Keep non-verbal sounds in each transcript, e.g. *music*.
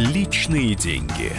Личные деньги.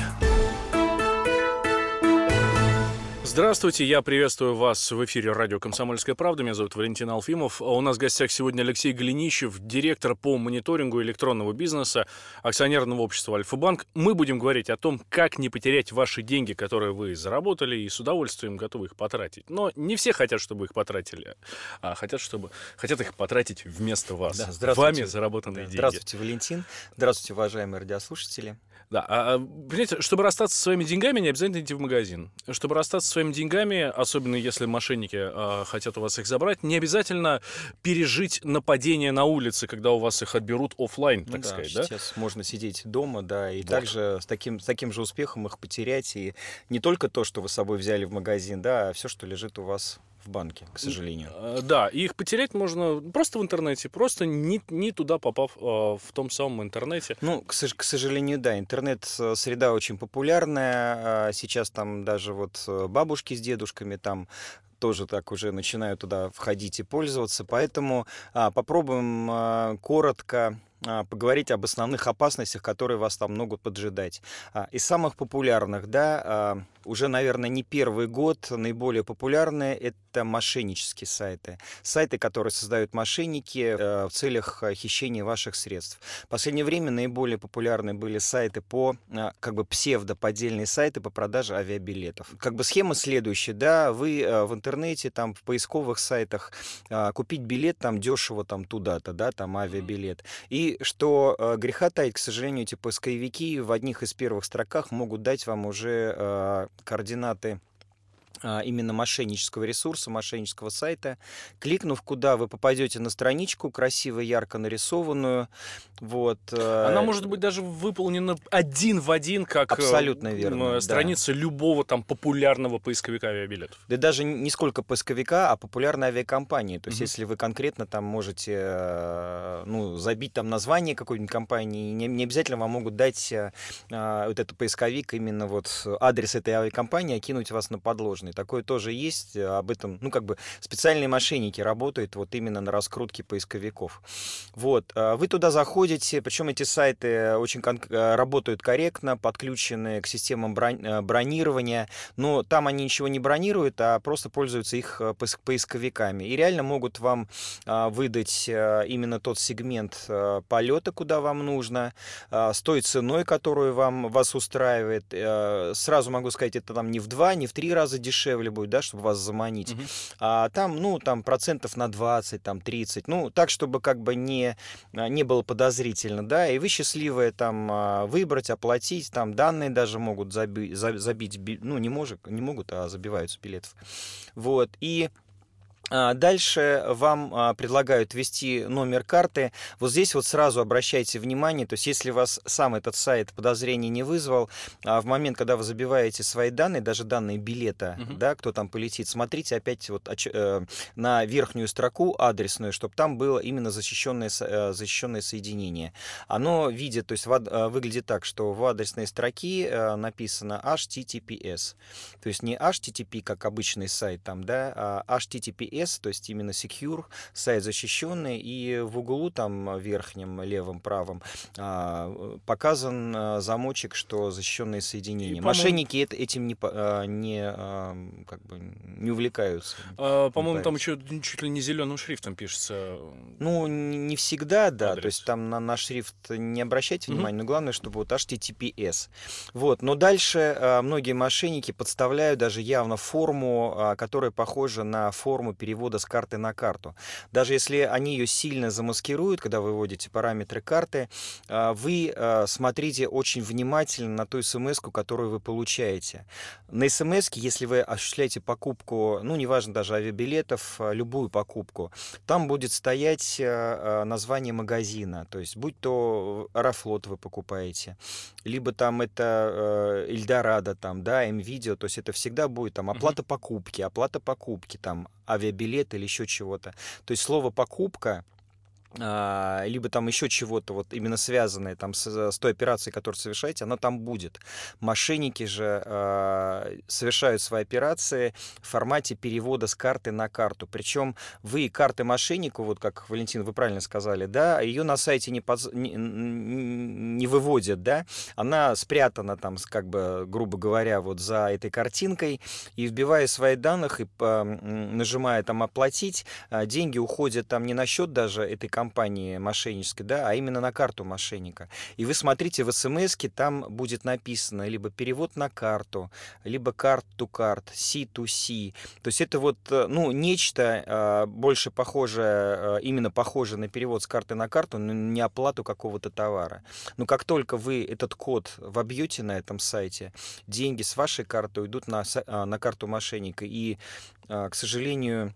Здравствуйте, я приветствую вас в эфире радио «Комсомольская правда». Меня зовут Валентин Алфимов. У нас в гостях сегодня Алексей Голенищев, директор по мониторингу электронного бизнеса акционерного общества «Альфа-банк». Мы будем говорить о том, как не потерять ваши деньги, которые вы заработали, и с удовольствием готовы их потратить. Но не все хотят, чтобы их потратили, а хотят, чтобы, хотят их потратить вместо вас. Да, здравствуйте. Вами заработанные да, деньги. Здравствуйте, Валентин. Здравствуйте, уважаемые радиослушатели. Да, а, а, понимаете, чтобы расстаться со своими деньгами, не обязательно идти в магазин. Чтобы расстаться со своими деньгами, особенно если мошенники а, хотят у вас их забрать, не обязательно пережить нападение на улице, когда у вас их отберут офлайн, так ну, сказать, да? Сейчас можно сидеть дома, да, и вот. также с таким, с таким же успехом их потерять. И не только то, что вы с собой взяли в магазин, да, а все, что лежит у вас в банке, к сожалению. Э, да, и их потерять можно просто в интернете, просто не, не туда попав э, в том самом интернете. Ну, к, к сожалению, да, интернет-среда э, очень популярная. А сейчас там даже вот бабушки с дедушками там тоже так уже начинают туда входить и пользоваться. Поэтому а, попробуем а, коротко поговорить об основных опасностях, которые вас там могут поджидать. А, из самых популярных, да, а, уже, наверное, не первый год наиболее популярные – это мошеннические сайты. Сайты, которые создают мошенники в целях хищения ваших средств. В последнее время наиболее популярны были сайты по, как бы, псевдоподдельные сайты по продаже авиабилетов. Как бы схема следующая, да, вы в интернете, там, в поисковых сайтах купить билет там дешево там туда-то, да, там авиабилет. И что греха таить, к сожалению, эти поисковики в одних из первых строках могут дать вам уже координаты а, именно мошеннического ресурса, мошеннического сайта. Кликнув куда, вы попадете на страничку, красиво, ярко нарисованную. Вот. Э, Она может быть даже выполнена один в один, как э, Абсолютно верно, страница да. любого там популярного поисковика авиабилетов. Да даже не сколько поисковика, а популярной авиакомпании. То есть, угу. если вы конкретно там можете э, ну, забить там название какой-нибудь компании, не, не обязательно вам могут дать а, вот этот поисковик именно вот адрес этой авиакомпании, а кинуть вас на подложный стороны. Такое тоже есть. Э, об этом, ну, как бы специальные мошенники работают вот именно на раскрутке поисковиков. Вот. Э, вы туда заходите, причем эти сайты очень э, работают корректно, подключены к системам бронирования, но там они ничего не бронируют, а просто пользуются их поисковиками. И реально могут вам выдать именно тот сегмент полета, куда вам нужно, с той ценой, которую вам, вас устраивает. Сразу могу сказать, это там не в два, не в три раза дешевле, дешевле будет, да, чтобы вас заманить. Угу. А там, ну, там процентов на 20, там 30, ну, так, чтобы как бы не, а, не было подозрительно, да, и вы счастливые там а, выбрать, оплатить, там данные даже могут заби, забить, ну, не, может, не могут, а забиваются билетов. Вот, и дальше вам а, предлагают ввести номер карты. Вот здесь вот сразу обращайте внимание, то есть если вас сам этот сайт подозрений не вызвал, а в момент, когда вы забиваете свои данные, даже данные билета, угу. да, кто там полетит, смотрите опять вот э, на верхнюю строку адресную, чтобы там было именно защищенное, э, защищенное соединение. Оно видит, то есть э, выглядит так, что в адресной строке написано HTTPS. То есть не HTTP, как обычный сайт там, да, а HTTPS S, то есть именно secure, сайт защищенный, и в углу там верхнем, левом, правом а, показан а, замочек, что защищенные соединения. И, Мошенники этим не, а, не, как бы, не увлекаются. А, по-моему, там еще чуть ли не зеленым шрифтом пишется. Ну, не всегда, да. Адрес. То есть там на наш шрифт не обращайте внимания, mm-hmm. но главное, чтобы вот HTTPS. Вот. Но дальше многие мошенники подставляют даже явно форму, которая похожа на форму перевода перевода с карты на карту. Даже если они ее сильно замаскируют, когда вы вводите параметры карты, а, вы а, смотрите очень внимательно на ту смс, которую вы получаете. На смс, если вы осуществляете покупку, ну, неважно даже авиабилетов, а, любую покупку, там будет стоять название магазина, то есть будь то Аэрофлот вы покупаете, либо там это Эльдорадо, там, да, МВидео, то есть это всегда будет там оплата покупки, оплата покупки, там, авиабилет или еще чего-то. То есть слово «покупка» либо там еще чего-то вот именно связанное там с, с той операцией, которую совершаете, она там будет. Мошенники же э, совершают свои операции в формате перевода с карты на карту. Причем вы карты мошеннику, вот как Валентин, вы правильно сказали, да, ее на сайте не, под, не, не выводят, да, она спрятана там, как бы, грубо говоря, вот за этой картинкой, и вбивая свои данных и э, нажимая там оплатить, э, деньги уходят там не на счет даже этой компании, компании мошеннической, да, а именно на карту мошенника. И вы смотрите в смс там будет написано либо перевод на карту, либо карт to карт, C to C. То есть это вот, э, ну, нечто э, больше похожее, э, именно похоже на перевод с карты на карту, но не оплату какого-то товара. Но как только вы этот код вобьете на этом сайте, деньги с вашей карты уйдут на, на карту мошенника. И, к сожалению,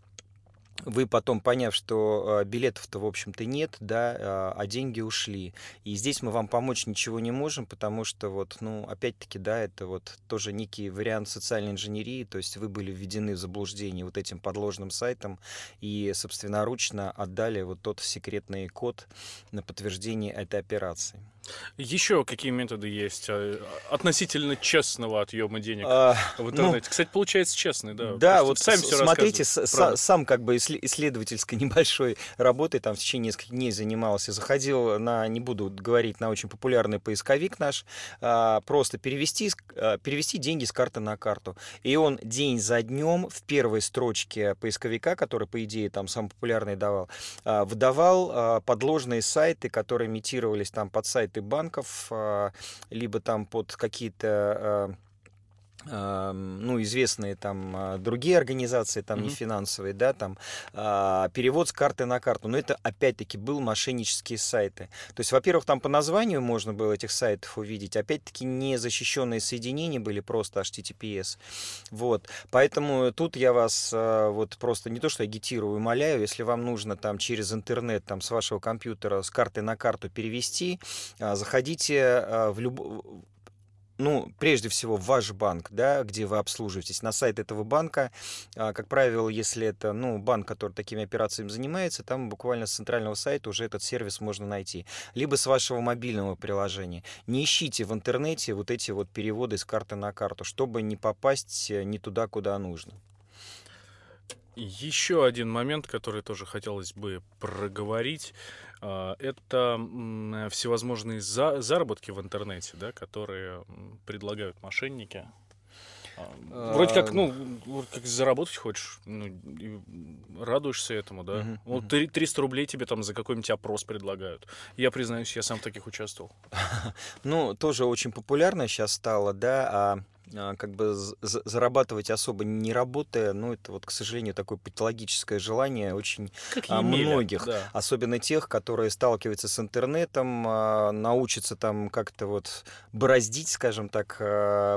вы потом, поняв, что э, билетов-то, в общем-то, нет, да, а, а деньги ушли. И здесь мы вам помочь ничего не можем, потому что, вот, ну, опять-таки, да, это вот тоже некий вариант социальной инженерии, то есть вы были введены в заблуждение вот этим подложным сайтом и собственноручно отдали вот тот секретный код на подтверждение этой операции. Еще какие методы есть а, относительно честного отъема денег а, в интернете? Ну, Кстати, получается честный, да. Да, вот сами все смотрите, с, сам как бы исследовательской *laughs* небольшой работой там в течение нескольких дней занимался. Заходил на, не буду говорить, на очень популярный поисковик наш, а, просто перевести, а, перевести деньги с карты на карту. И он день за днем в первой строчке поисковика, который, по идее, там самый популярный давал, а, выдавал подложные сайты, которые имитировались там под сайт сайты банков, а, либо там под какие-то а, ну, известные там а, другие организации, там mm-hmm. не финансовые, да, там перевод с карты на карту. Но это опять-таки был мошеннические сайты. То есть, во-первых, там по названию можно было этих сайтов увидеть. Опять-таки не защищенные соединения были просто HTTPS. Вот. Поэтому тут я вас вот просто не то что агитирую, умоляю, если вам нужно там через интернет там с вашего компьютера с карты на карту перевести, заходите в любой ну, прежде всего, ваш банк, да, где вы обслуживаетесь, на сайт этого банка. А, как правило, если это, ну, банк, который такими операциями занимается, там буквально с центрального сайта уже этот сервис можно найти. Либо с вашего мобильного приложения. Не ищите в интернете вот эти вот переводы с карты на карту, чтобы не попасть э, не туда, куда нужно. Еще один момент, который тоже хотелось бы проговорить, это всевозможные заработки в интернете, да, которые предлагают мошенники. А, вроде как, ну, как заработать хочешь, ну, радуешься этому, да. Uh-huh, вот 300 рублей тебе там за какой-нибудь опрос предлагают. Я признаюсь, я сам в таких участвовал. *laughs* Ну, тоже очень популярно сейчас стало, да, а а, как бы зарабатывать особо не работая, ну, это вот, к сожалению, такое патологическое желание очень а, многих, да. особенно тех, которые сталкиваются с интернетом, а, научатся там как-то вот бороздить, скажем так,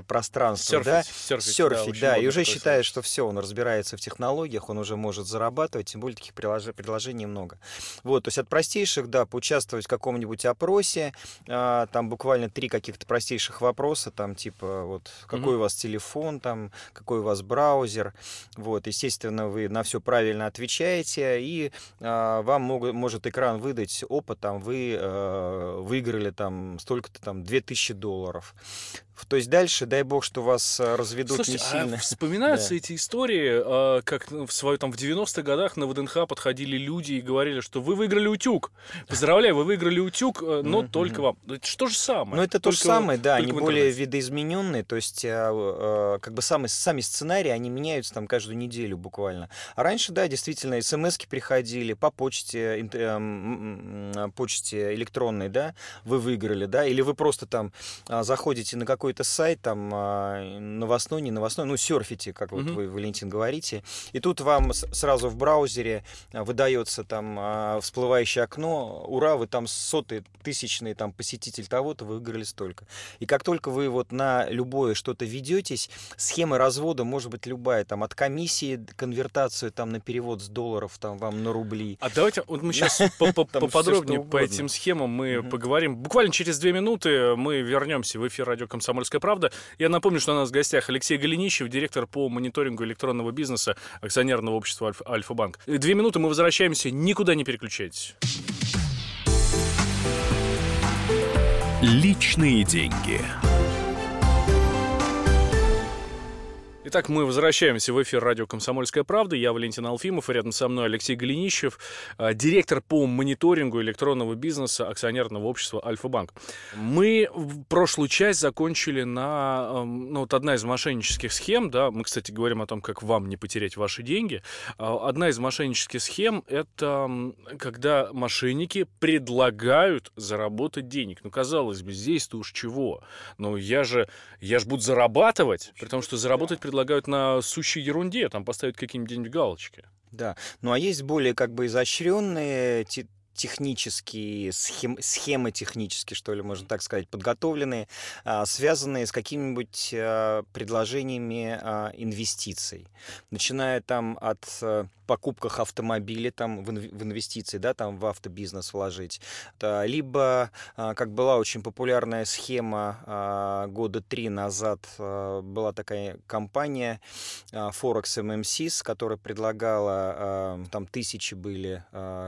пространство, серфить, да, серфить, серфить да, да и уже считает, что все, он разбирается в технологиях, он уже может зарабатывать, тем более таких предложений много. Вот, то есть от простейших, да, поучаствовать в каком-нибудь опросе, там буквально три каких-то простейших вопроса, там типа вот какой у вас телефон, там, какой у вас браузер. Вот, естественно, вы на все правильно отвечаете, и э, вам мог, может экран выдать опыт, там, вы э, выиграли там столько-то там 2000 долларов. То есть дальше, дай бог, что вас э, разведут Слушайте, не а сильно. А вспоминаются да. эти истории, а, как в свою, там, в 90-х годах на ВДНХ подходили люди и говорили, что вы выиграли утюг. Поздравляю, вы выиграли утюг, э, но только вам. Это что же самое? Ну, это то же самое, да, они более видоизмененные, то есть а, как бы сами, сами сценарии, они меняются там каждую неделю буквально. А раньше, да, действительно, смс приходили по почте, почте электронной, да, вы выиграли, да, или вы просто там заходите на какой какой-то сайт, там, а, новостной, не новостной, ну, серфите, как вот вы, Валентин, говорите, и тут вам сразу в браузере а, выдается там а, всплывающее окно, ура, вы там сотый, тысячный там посетитель того-то, вы выиграли столько. И как только вы вот на любое что-то ведетесь, схема развода может быть любая, там, от комиссии, конвертацию там на перевод с долларов там вам на рубли. А давайте, вот мы сейчас *laughs* поподробнее по этим схемам мы поговорим. Буквально через две минуты мы вернемся в эфир радио «Комсомольская «Комсомольская правда». Я напомню, что у нас в гостях Алексей Голенищев, директор по мониторингу электронного бизнеса акционерного общества «Альфа-Банк». Две минуты, мы возвращаемся, никуда не переключайтесь. Личные деньги. Итак, мы возвращаемся в эфир радио «Комсомольская правда». Я Валентин Алфимов, и рядом со мной Алексей Голенищев, а, директор по мониторингу электронного бизнеса акционерного общества «Альфа-банк». Мы прошлую часть закончили на... Ну, вот одна из мошеннических схем, да, мы, кстати, говорим о том, как вам не потерять ваши деньги. А, одна из мошеннических схем — это когда мошенники предлагают заработать денег. Ну, казалось бы, здесь-то уж чего? Ну, я же, я же буду зарабатывать, при том, что заработать предлагают предлагают на сущей ерунде, там поставить какие-нибудь галочки. Да, ну а есть более как бы изощренные технические, схем, схемы технические, что ли, можно так сказать, подготовленные, а, связанные с какими-нибудь а, предложениями а, инвестиций. Начиная там от покупках автомобиля там в инвестиции, да, там в автобизнес вложить. Либо, как была очень популярная схема года три назад, была такая компания Forex MMCs, которая предлагала, там тысячи были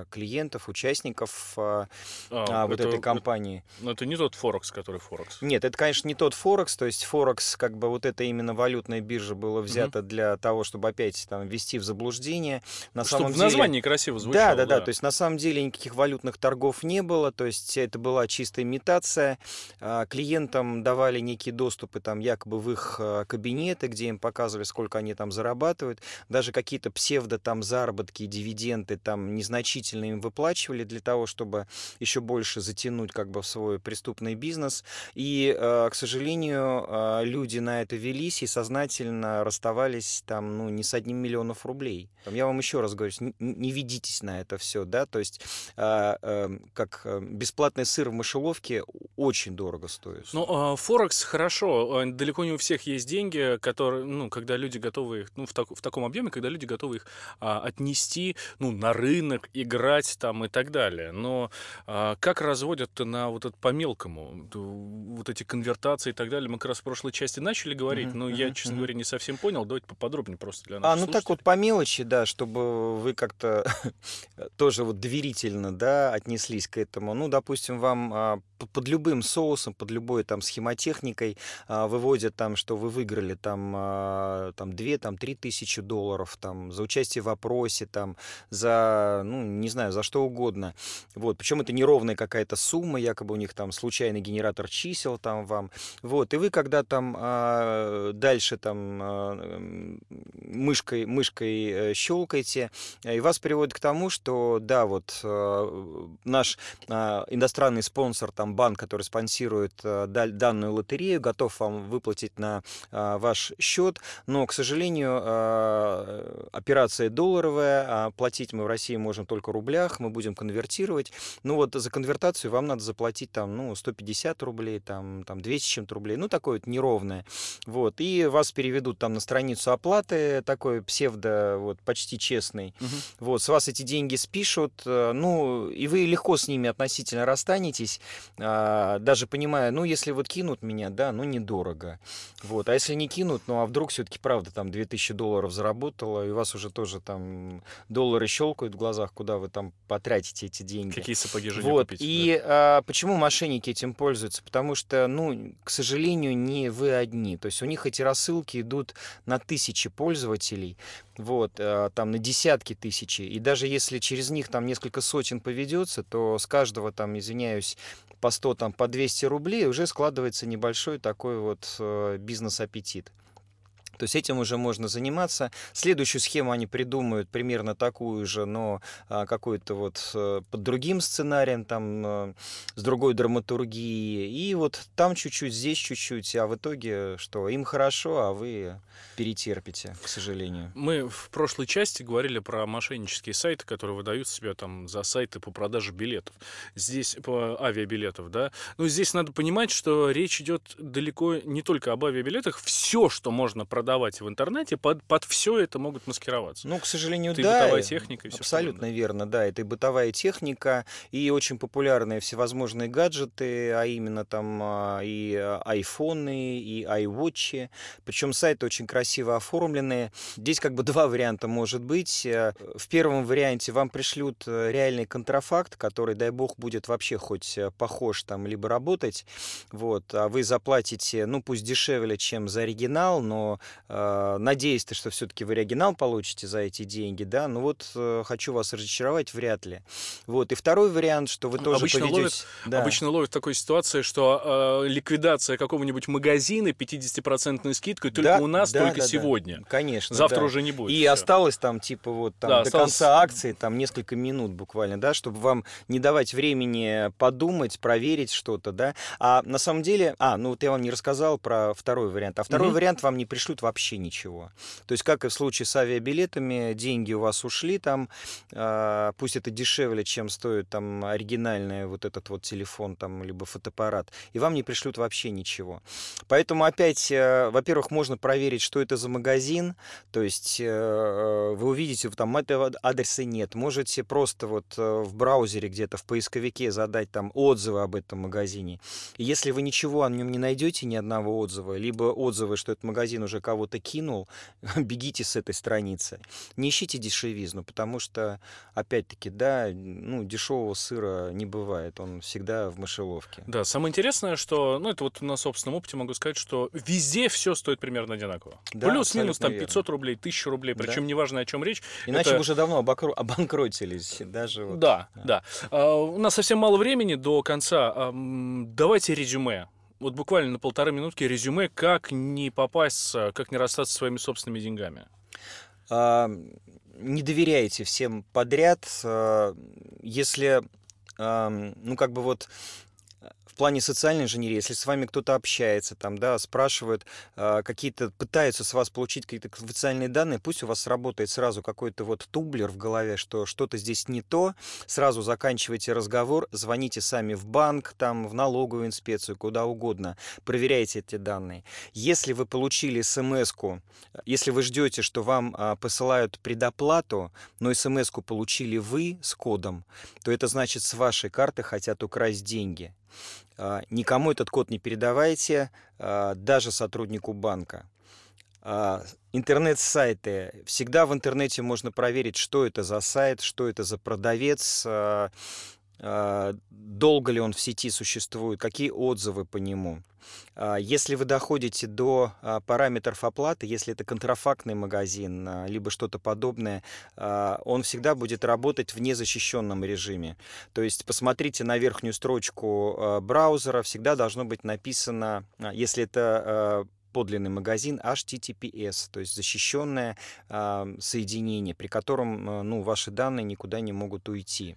клиентов, участников а, вот это, этой компании. Но это не тот Forex, который Forex. Нет, это, конечно, не тот Forex, то есть Forex, как бы вот это именно валютная биржа была взята угу. для того, чтобы опять там ввести в заблуждение. На Чтобы самом в названии деле... красиво звучало. Да, да, да, да. То есть на самом деле никаких валютных торгов не было. То есть это была чистая имитация. А, клиентам давали некие доступы там якобы в их а, кабинеты, где им показывали, сколько они там зарабатывают. Даже какие-то псевдо там заработки, дивиденды там незначительные им выплачивали для того, чтобы еще больше затянуть как бы в свой преступный бизнес. И, а, к сожалению, люди на это велись и сознательно расставались там, ну, не с одним миллионов рублей. Я вам еще раз говорю, не, ведитесь на это все, да, то есть э, э, как бесплатный сыр в мышеловке очень дорого стоит. Ну, э, Форекс хорошо, далеко не у всех есть деньги, которые, ну, когда люди готовы их, ну, в, так, в таком объеме, когда люди готовы их э, отнести, ну, на рынок, играть там и так далее. Но э, как разводят на вот это по-мелкому, вот эти конвертации и так далее, мы как раз в прошлой части начали говорить, но я, честно говоря, не совсем понял, давайте поподробнее просто для нас. А, ну так вот по мелочи, да, чтобы вы как-то *laughs* тоже вот доверительно, да, отнеслись к этому. Ну, допустим, вам а, под любым соусом, под любой там схемотехникой а, выводят там, что вы выиграли там, а, там 2, там 3 тысячи долларов там за участие в опросе, там за, ну, не знаю, за что угодно. Вот, причем это неровная какая-то сумма, якобы у них там случайный генератор чисел там вам. Вот, и вы когда там дальше там мышкой, мышкой э, щелкаете, Э, и вас приводит к тому, что да, вот э, наш иностранный спонсор, там банк, который спонсирует данную лотерею, готов вам выплатить на ваш счет, но, к сожалению, операция долларовая, а платить мы в России можем только в рублях, мы будем конвертировать. Ну вот за конвертацию вам надо заплатить там, ну, 150 рублей, там, там 200 чем-то рублей, ну, такое вот неровное. Вот, и вас переведут там на страницу оплаты, такой псевдо, вот, почти честный. Угу. Вот, с вас эти деньги спишут, э, ну, и вы легко с ними относительно расстанетесь, а, даже понимая, ну, если вот кинут меня, да, ну, недорого. Вот, а если не кинут, ну, а вдруг все-таки, правда, там 2000 долларов заработало, и у вас уже тоже там доллары щелкают в глазах, куда вы там потратите эти деньги. Какие сапоги же вот. купить. И да. а, почему мошенники этим пользуются? Потому что, ну, к сожалению, не вы одни. То есть у них эти рассылки идут на тысячи пользователей, вот, а, там на десятки тысячи. И даже если через них там несколько сотен поведется, то с каждого там, извиняюсь, по 100, там, по 200 рублей уже складывается небольшой такой вот э, бизнес-аппетит. То есть этим уже можно заниматься. Следующую схему они придумают примерно такую же, но а, какой-то вот э, под другим сценарием, там, э, с другой драматургией. И вот там чуть-чуть, здесь чуть-чуть, а в итоге что? Им хорошо, а вы перетерпите, к сожалению. Мы в прошлой части говорили про мошеннические сайты, которые выдают себя там за сайты по продаже билетов. Здесь по авиабилетов, да. Но здесь надо понимать, что речь идет далеко не только об авиабилетах. Все, что можно продать продавать в интернете, под, под все это могут маскироваться. Ну, к сожалению, это да. бытовая техника и все Абсолютно верно, да. Это и бытовая техника, и очень популярные всевозможные гаджеты, а именно там а, и айфоны, и iWatch. Причем сайты очень красиво оформленные. Здесь как бы два варианта может быть. Э, в первом варианте вам пришлют э, реальный контрафакт, который, дай бог, будет вообще хоть э, похож там, либо работать. Вот, а вы заплатите, ну, пусть дешевле, чем за оригинал, но э, надеюсь, что все-таки вы оригинал получите за эти деньги, да, ну вот э, хочу вас разочаровать, вряд ли. Вот, и второй вариант, что вы тоже обычно поведете... Ловят, да. Обычно ловят такой ситуации, что э, ликвидация какого-нибудь магазина 50% скидкой только да, у нас, да, только да, сегодня. Да. Конечно. Завтра да. уже не будет. И все. осталось там, типа, вот там да, до осталось... конца акции, там несколько минут буквально, да, чтобы вам не давать времени подумать, проверить что-то, да. А на самом деле, а, ну вот я вам не рассказал про второй вариант. А второй угу. вариант вам не пришлют вообще ничего. То есть, как и в случае с авиабилетами, деньги у вас ушли там, э, пусть это дешевле, чем стоит там оригинальный вот этот вот телефон там, либо фотоаппарат, и вам не пришлют вообще ничего. Поэтому опять, э, во-первых, можно проверить, что это за магазин, то есть э, вы увидите, там этого адреса нет. Можете просто вот э, в браузере где-то в поисковике задать там отзывы об этом магазине. И если вы ничего о нем не найдете, ни одного отзыва, либо отзывы, что этот магазин уже кого-то кинул, *laughs* бегите с этой страницы. Не ищите дешевизну, потому что, опять-таки, да, ну, дешевого сыра не бывает, он всегда в мышеловке. Да, самое интересное, что, ну, это вот на собственном опыте могу сказать, что везде все стоит примерно одинаково. Да, Плюс-минус там 500 верно. рублей, 1000 рублей, причем да. неважно, о чем речь. Иначе это... уже давно обокру... обанкротились. *laughs* Даже вот. Да, да. да. А, у нас совсем мало времени до конца. А, давайте резюме вот буквально на полторы минутки резюме, как не попасть, как не расстаться своими собственными деньгами. А, не доверяйте всем подряд. А, если, ну, как бы вот плане социальной инженерии, если с вами кто-то общается, там, да, спрашивают, э, какие-то, пытаются с вас получить какие-то официальные данные, пусть у вас работает сразу какой-то вот тублер в голове, что что-то здесь не то, сразу заканчивайте разговор, звоните сами в банк, там, в налоговую инспекцию, куда угодно, проверяйте эти данные. Если вы получили смс если вы ждете, что вам э, посылают предоплату, но смс получили вы с кодом, то это значит, с вашей карты хотят украсть деньги. А, никому этот код не передавайте, а, даже сотруднику банка. А, интернет-сайты. Всегда в интернете можно проверить, что это за сайт, что это за продавец, долго ли он в сети существует, какие отзывы по нему. А, если вы доходите до а, параметров оплаты, если это контрафактный магазин, а, либо что-то подобное, он всегда будет работать в незащищенном режиме. То есть посмотрите на верхнюю строчку браузера, всегда должно быть написано, если это подлинный магазин HTTPS, то есть защищенное соединение, при котором ну, ваши данные никуда не могут уйти.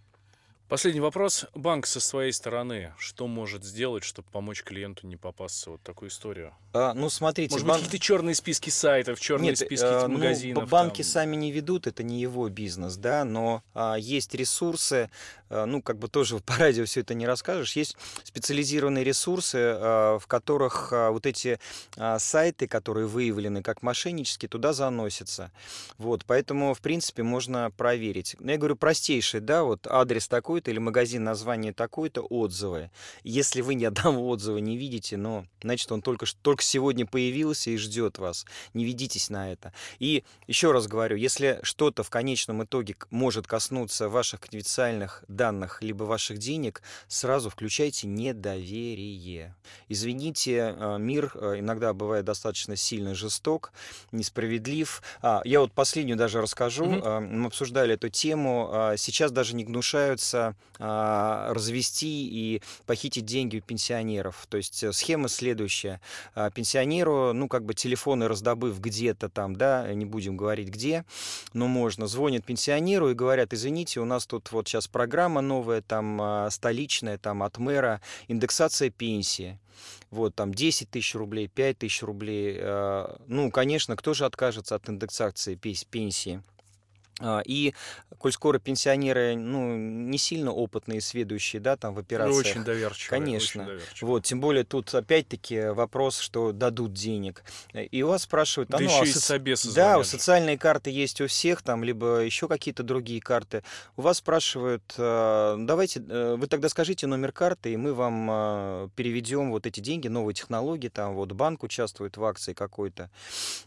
Последний вопрос. Банк со своей стороны что может сделать, чтобы помочь клиенту не попасться в вот такую историю? А, ну, смотрите... Может банк... быть, какие-то черные списки сайтов, черные Нет, списки э, магазинов? Ну, банки там... сами не ведут, это не его бизнес, да, но а, есть ресурсы, а, ну, как бы тоже *laughs* по радио все это не расскажешь, есть специализированные ресурсы, а, в которых а, вот эти а, сайты, которые выявлены как мошеннические, туда заносятся. Вот, поэтому, в принципе, можно проверить. Ну, я говорю, простейший, да, вот адрес такой-то или магазин название такой-то, отзывы. Если вы ни одного отзыва не видите, ну, значит, он только, только сегодня появился и ждет вас. Не ведитесь на это. И еще раз говорю, если что-то в конечном итоге может коснуться ваших конфиденциальных данных, либо ваших денег, сразу включайте недоверие. Извините, э, мир э, иногда бывает достаточно сильно жесток, несправедлив. А, я вот последнюю даже расскажу. Угу. Мы обсуждали эту тему. Сейчас даже не гнушаются а, развести и похитить деньги у пенсионеров. То есть схема следующая. Пенсионеру, ну, как бы телефоны раздобыв где-то там, да, не будем говорить где, но можно, звонят пенсионеру и говорят, извините, у нас тут вот сейчас программа, новая, там а, столичная, там от мэра, индексация пенсии. Вот, там 10 тысяч рублей, 5 тысяч рублей. А, ну, конечно, кто же откажется от индексации пенсии? А, и коль скоро пенсионеры, ну, не сильно опытные, сведущие, да, там в операциях. Очень доверчивые. Конечно. Очень доверчивые. Вот, тем более тут опять-таки вопрос, что дадут денег. И у вас спрашивают, Да а ну, еще а и соци- собесы да, звонят у социальные карты есть у всех, там, либо еще какие-то другие карты. У вас спрашивают, э, давайте, э, вы тогда скажите номер карты, и мы вам переведем вот эти деньги, новые технологии, там вот банк участвует в акции какой-то.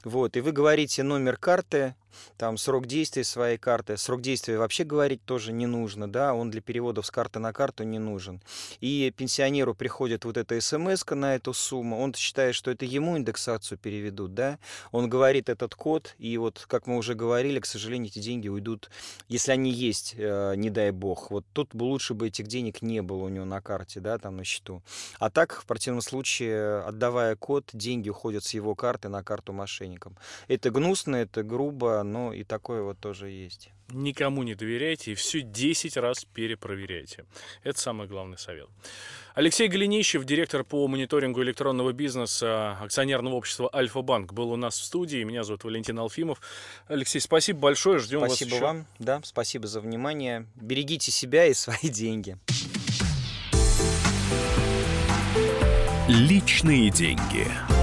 Вот, и вы говорите номер карты, там срок действия своей карты. Срок действия вообще говорить тоже не нужно, да, он для переводов с карты на карту не нужен. И пенсионеру приходит вот эта смс на эту сумму, он считает, что это ему индексацию переведут, да, он говорит этот код, и вот, как мы уже говорили, к сожалению, эти деньги уйдут, если они есть, э, не дай бог, вот тут бы лучше бы этих денег не было у него на карте, да, там на счету. А так, в противном случае, отдавая код, деньги уходят с его карты на карту мошенникам. Это гнусно, это грубо, но и такое вот тоже есть. Никому не доверяйте и все 10 раз перепроверяйте. Это самый главный совет. Алексей Голенищев, директор по мониторингу электронного бизнеса акционерного общества Альфа-Банк, был у нас в студии. Меня зовут Валентин Алфимов. Алексей, спасибо большое. Ждем вас Спасибо вам, да, спасибо за внимание. Берегите себя и свои деньги. Личные деньги.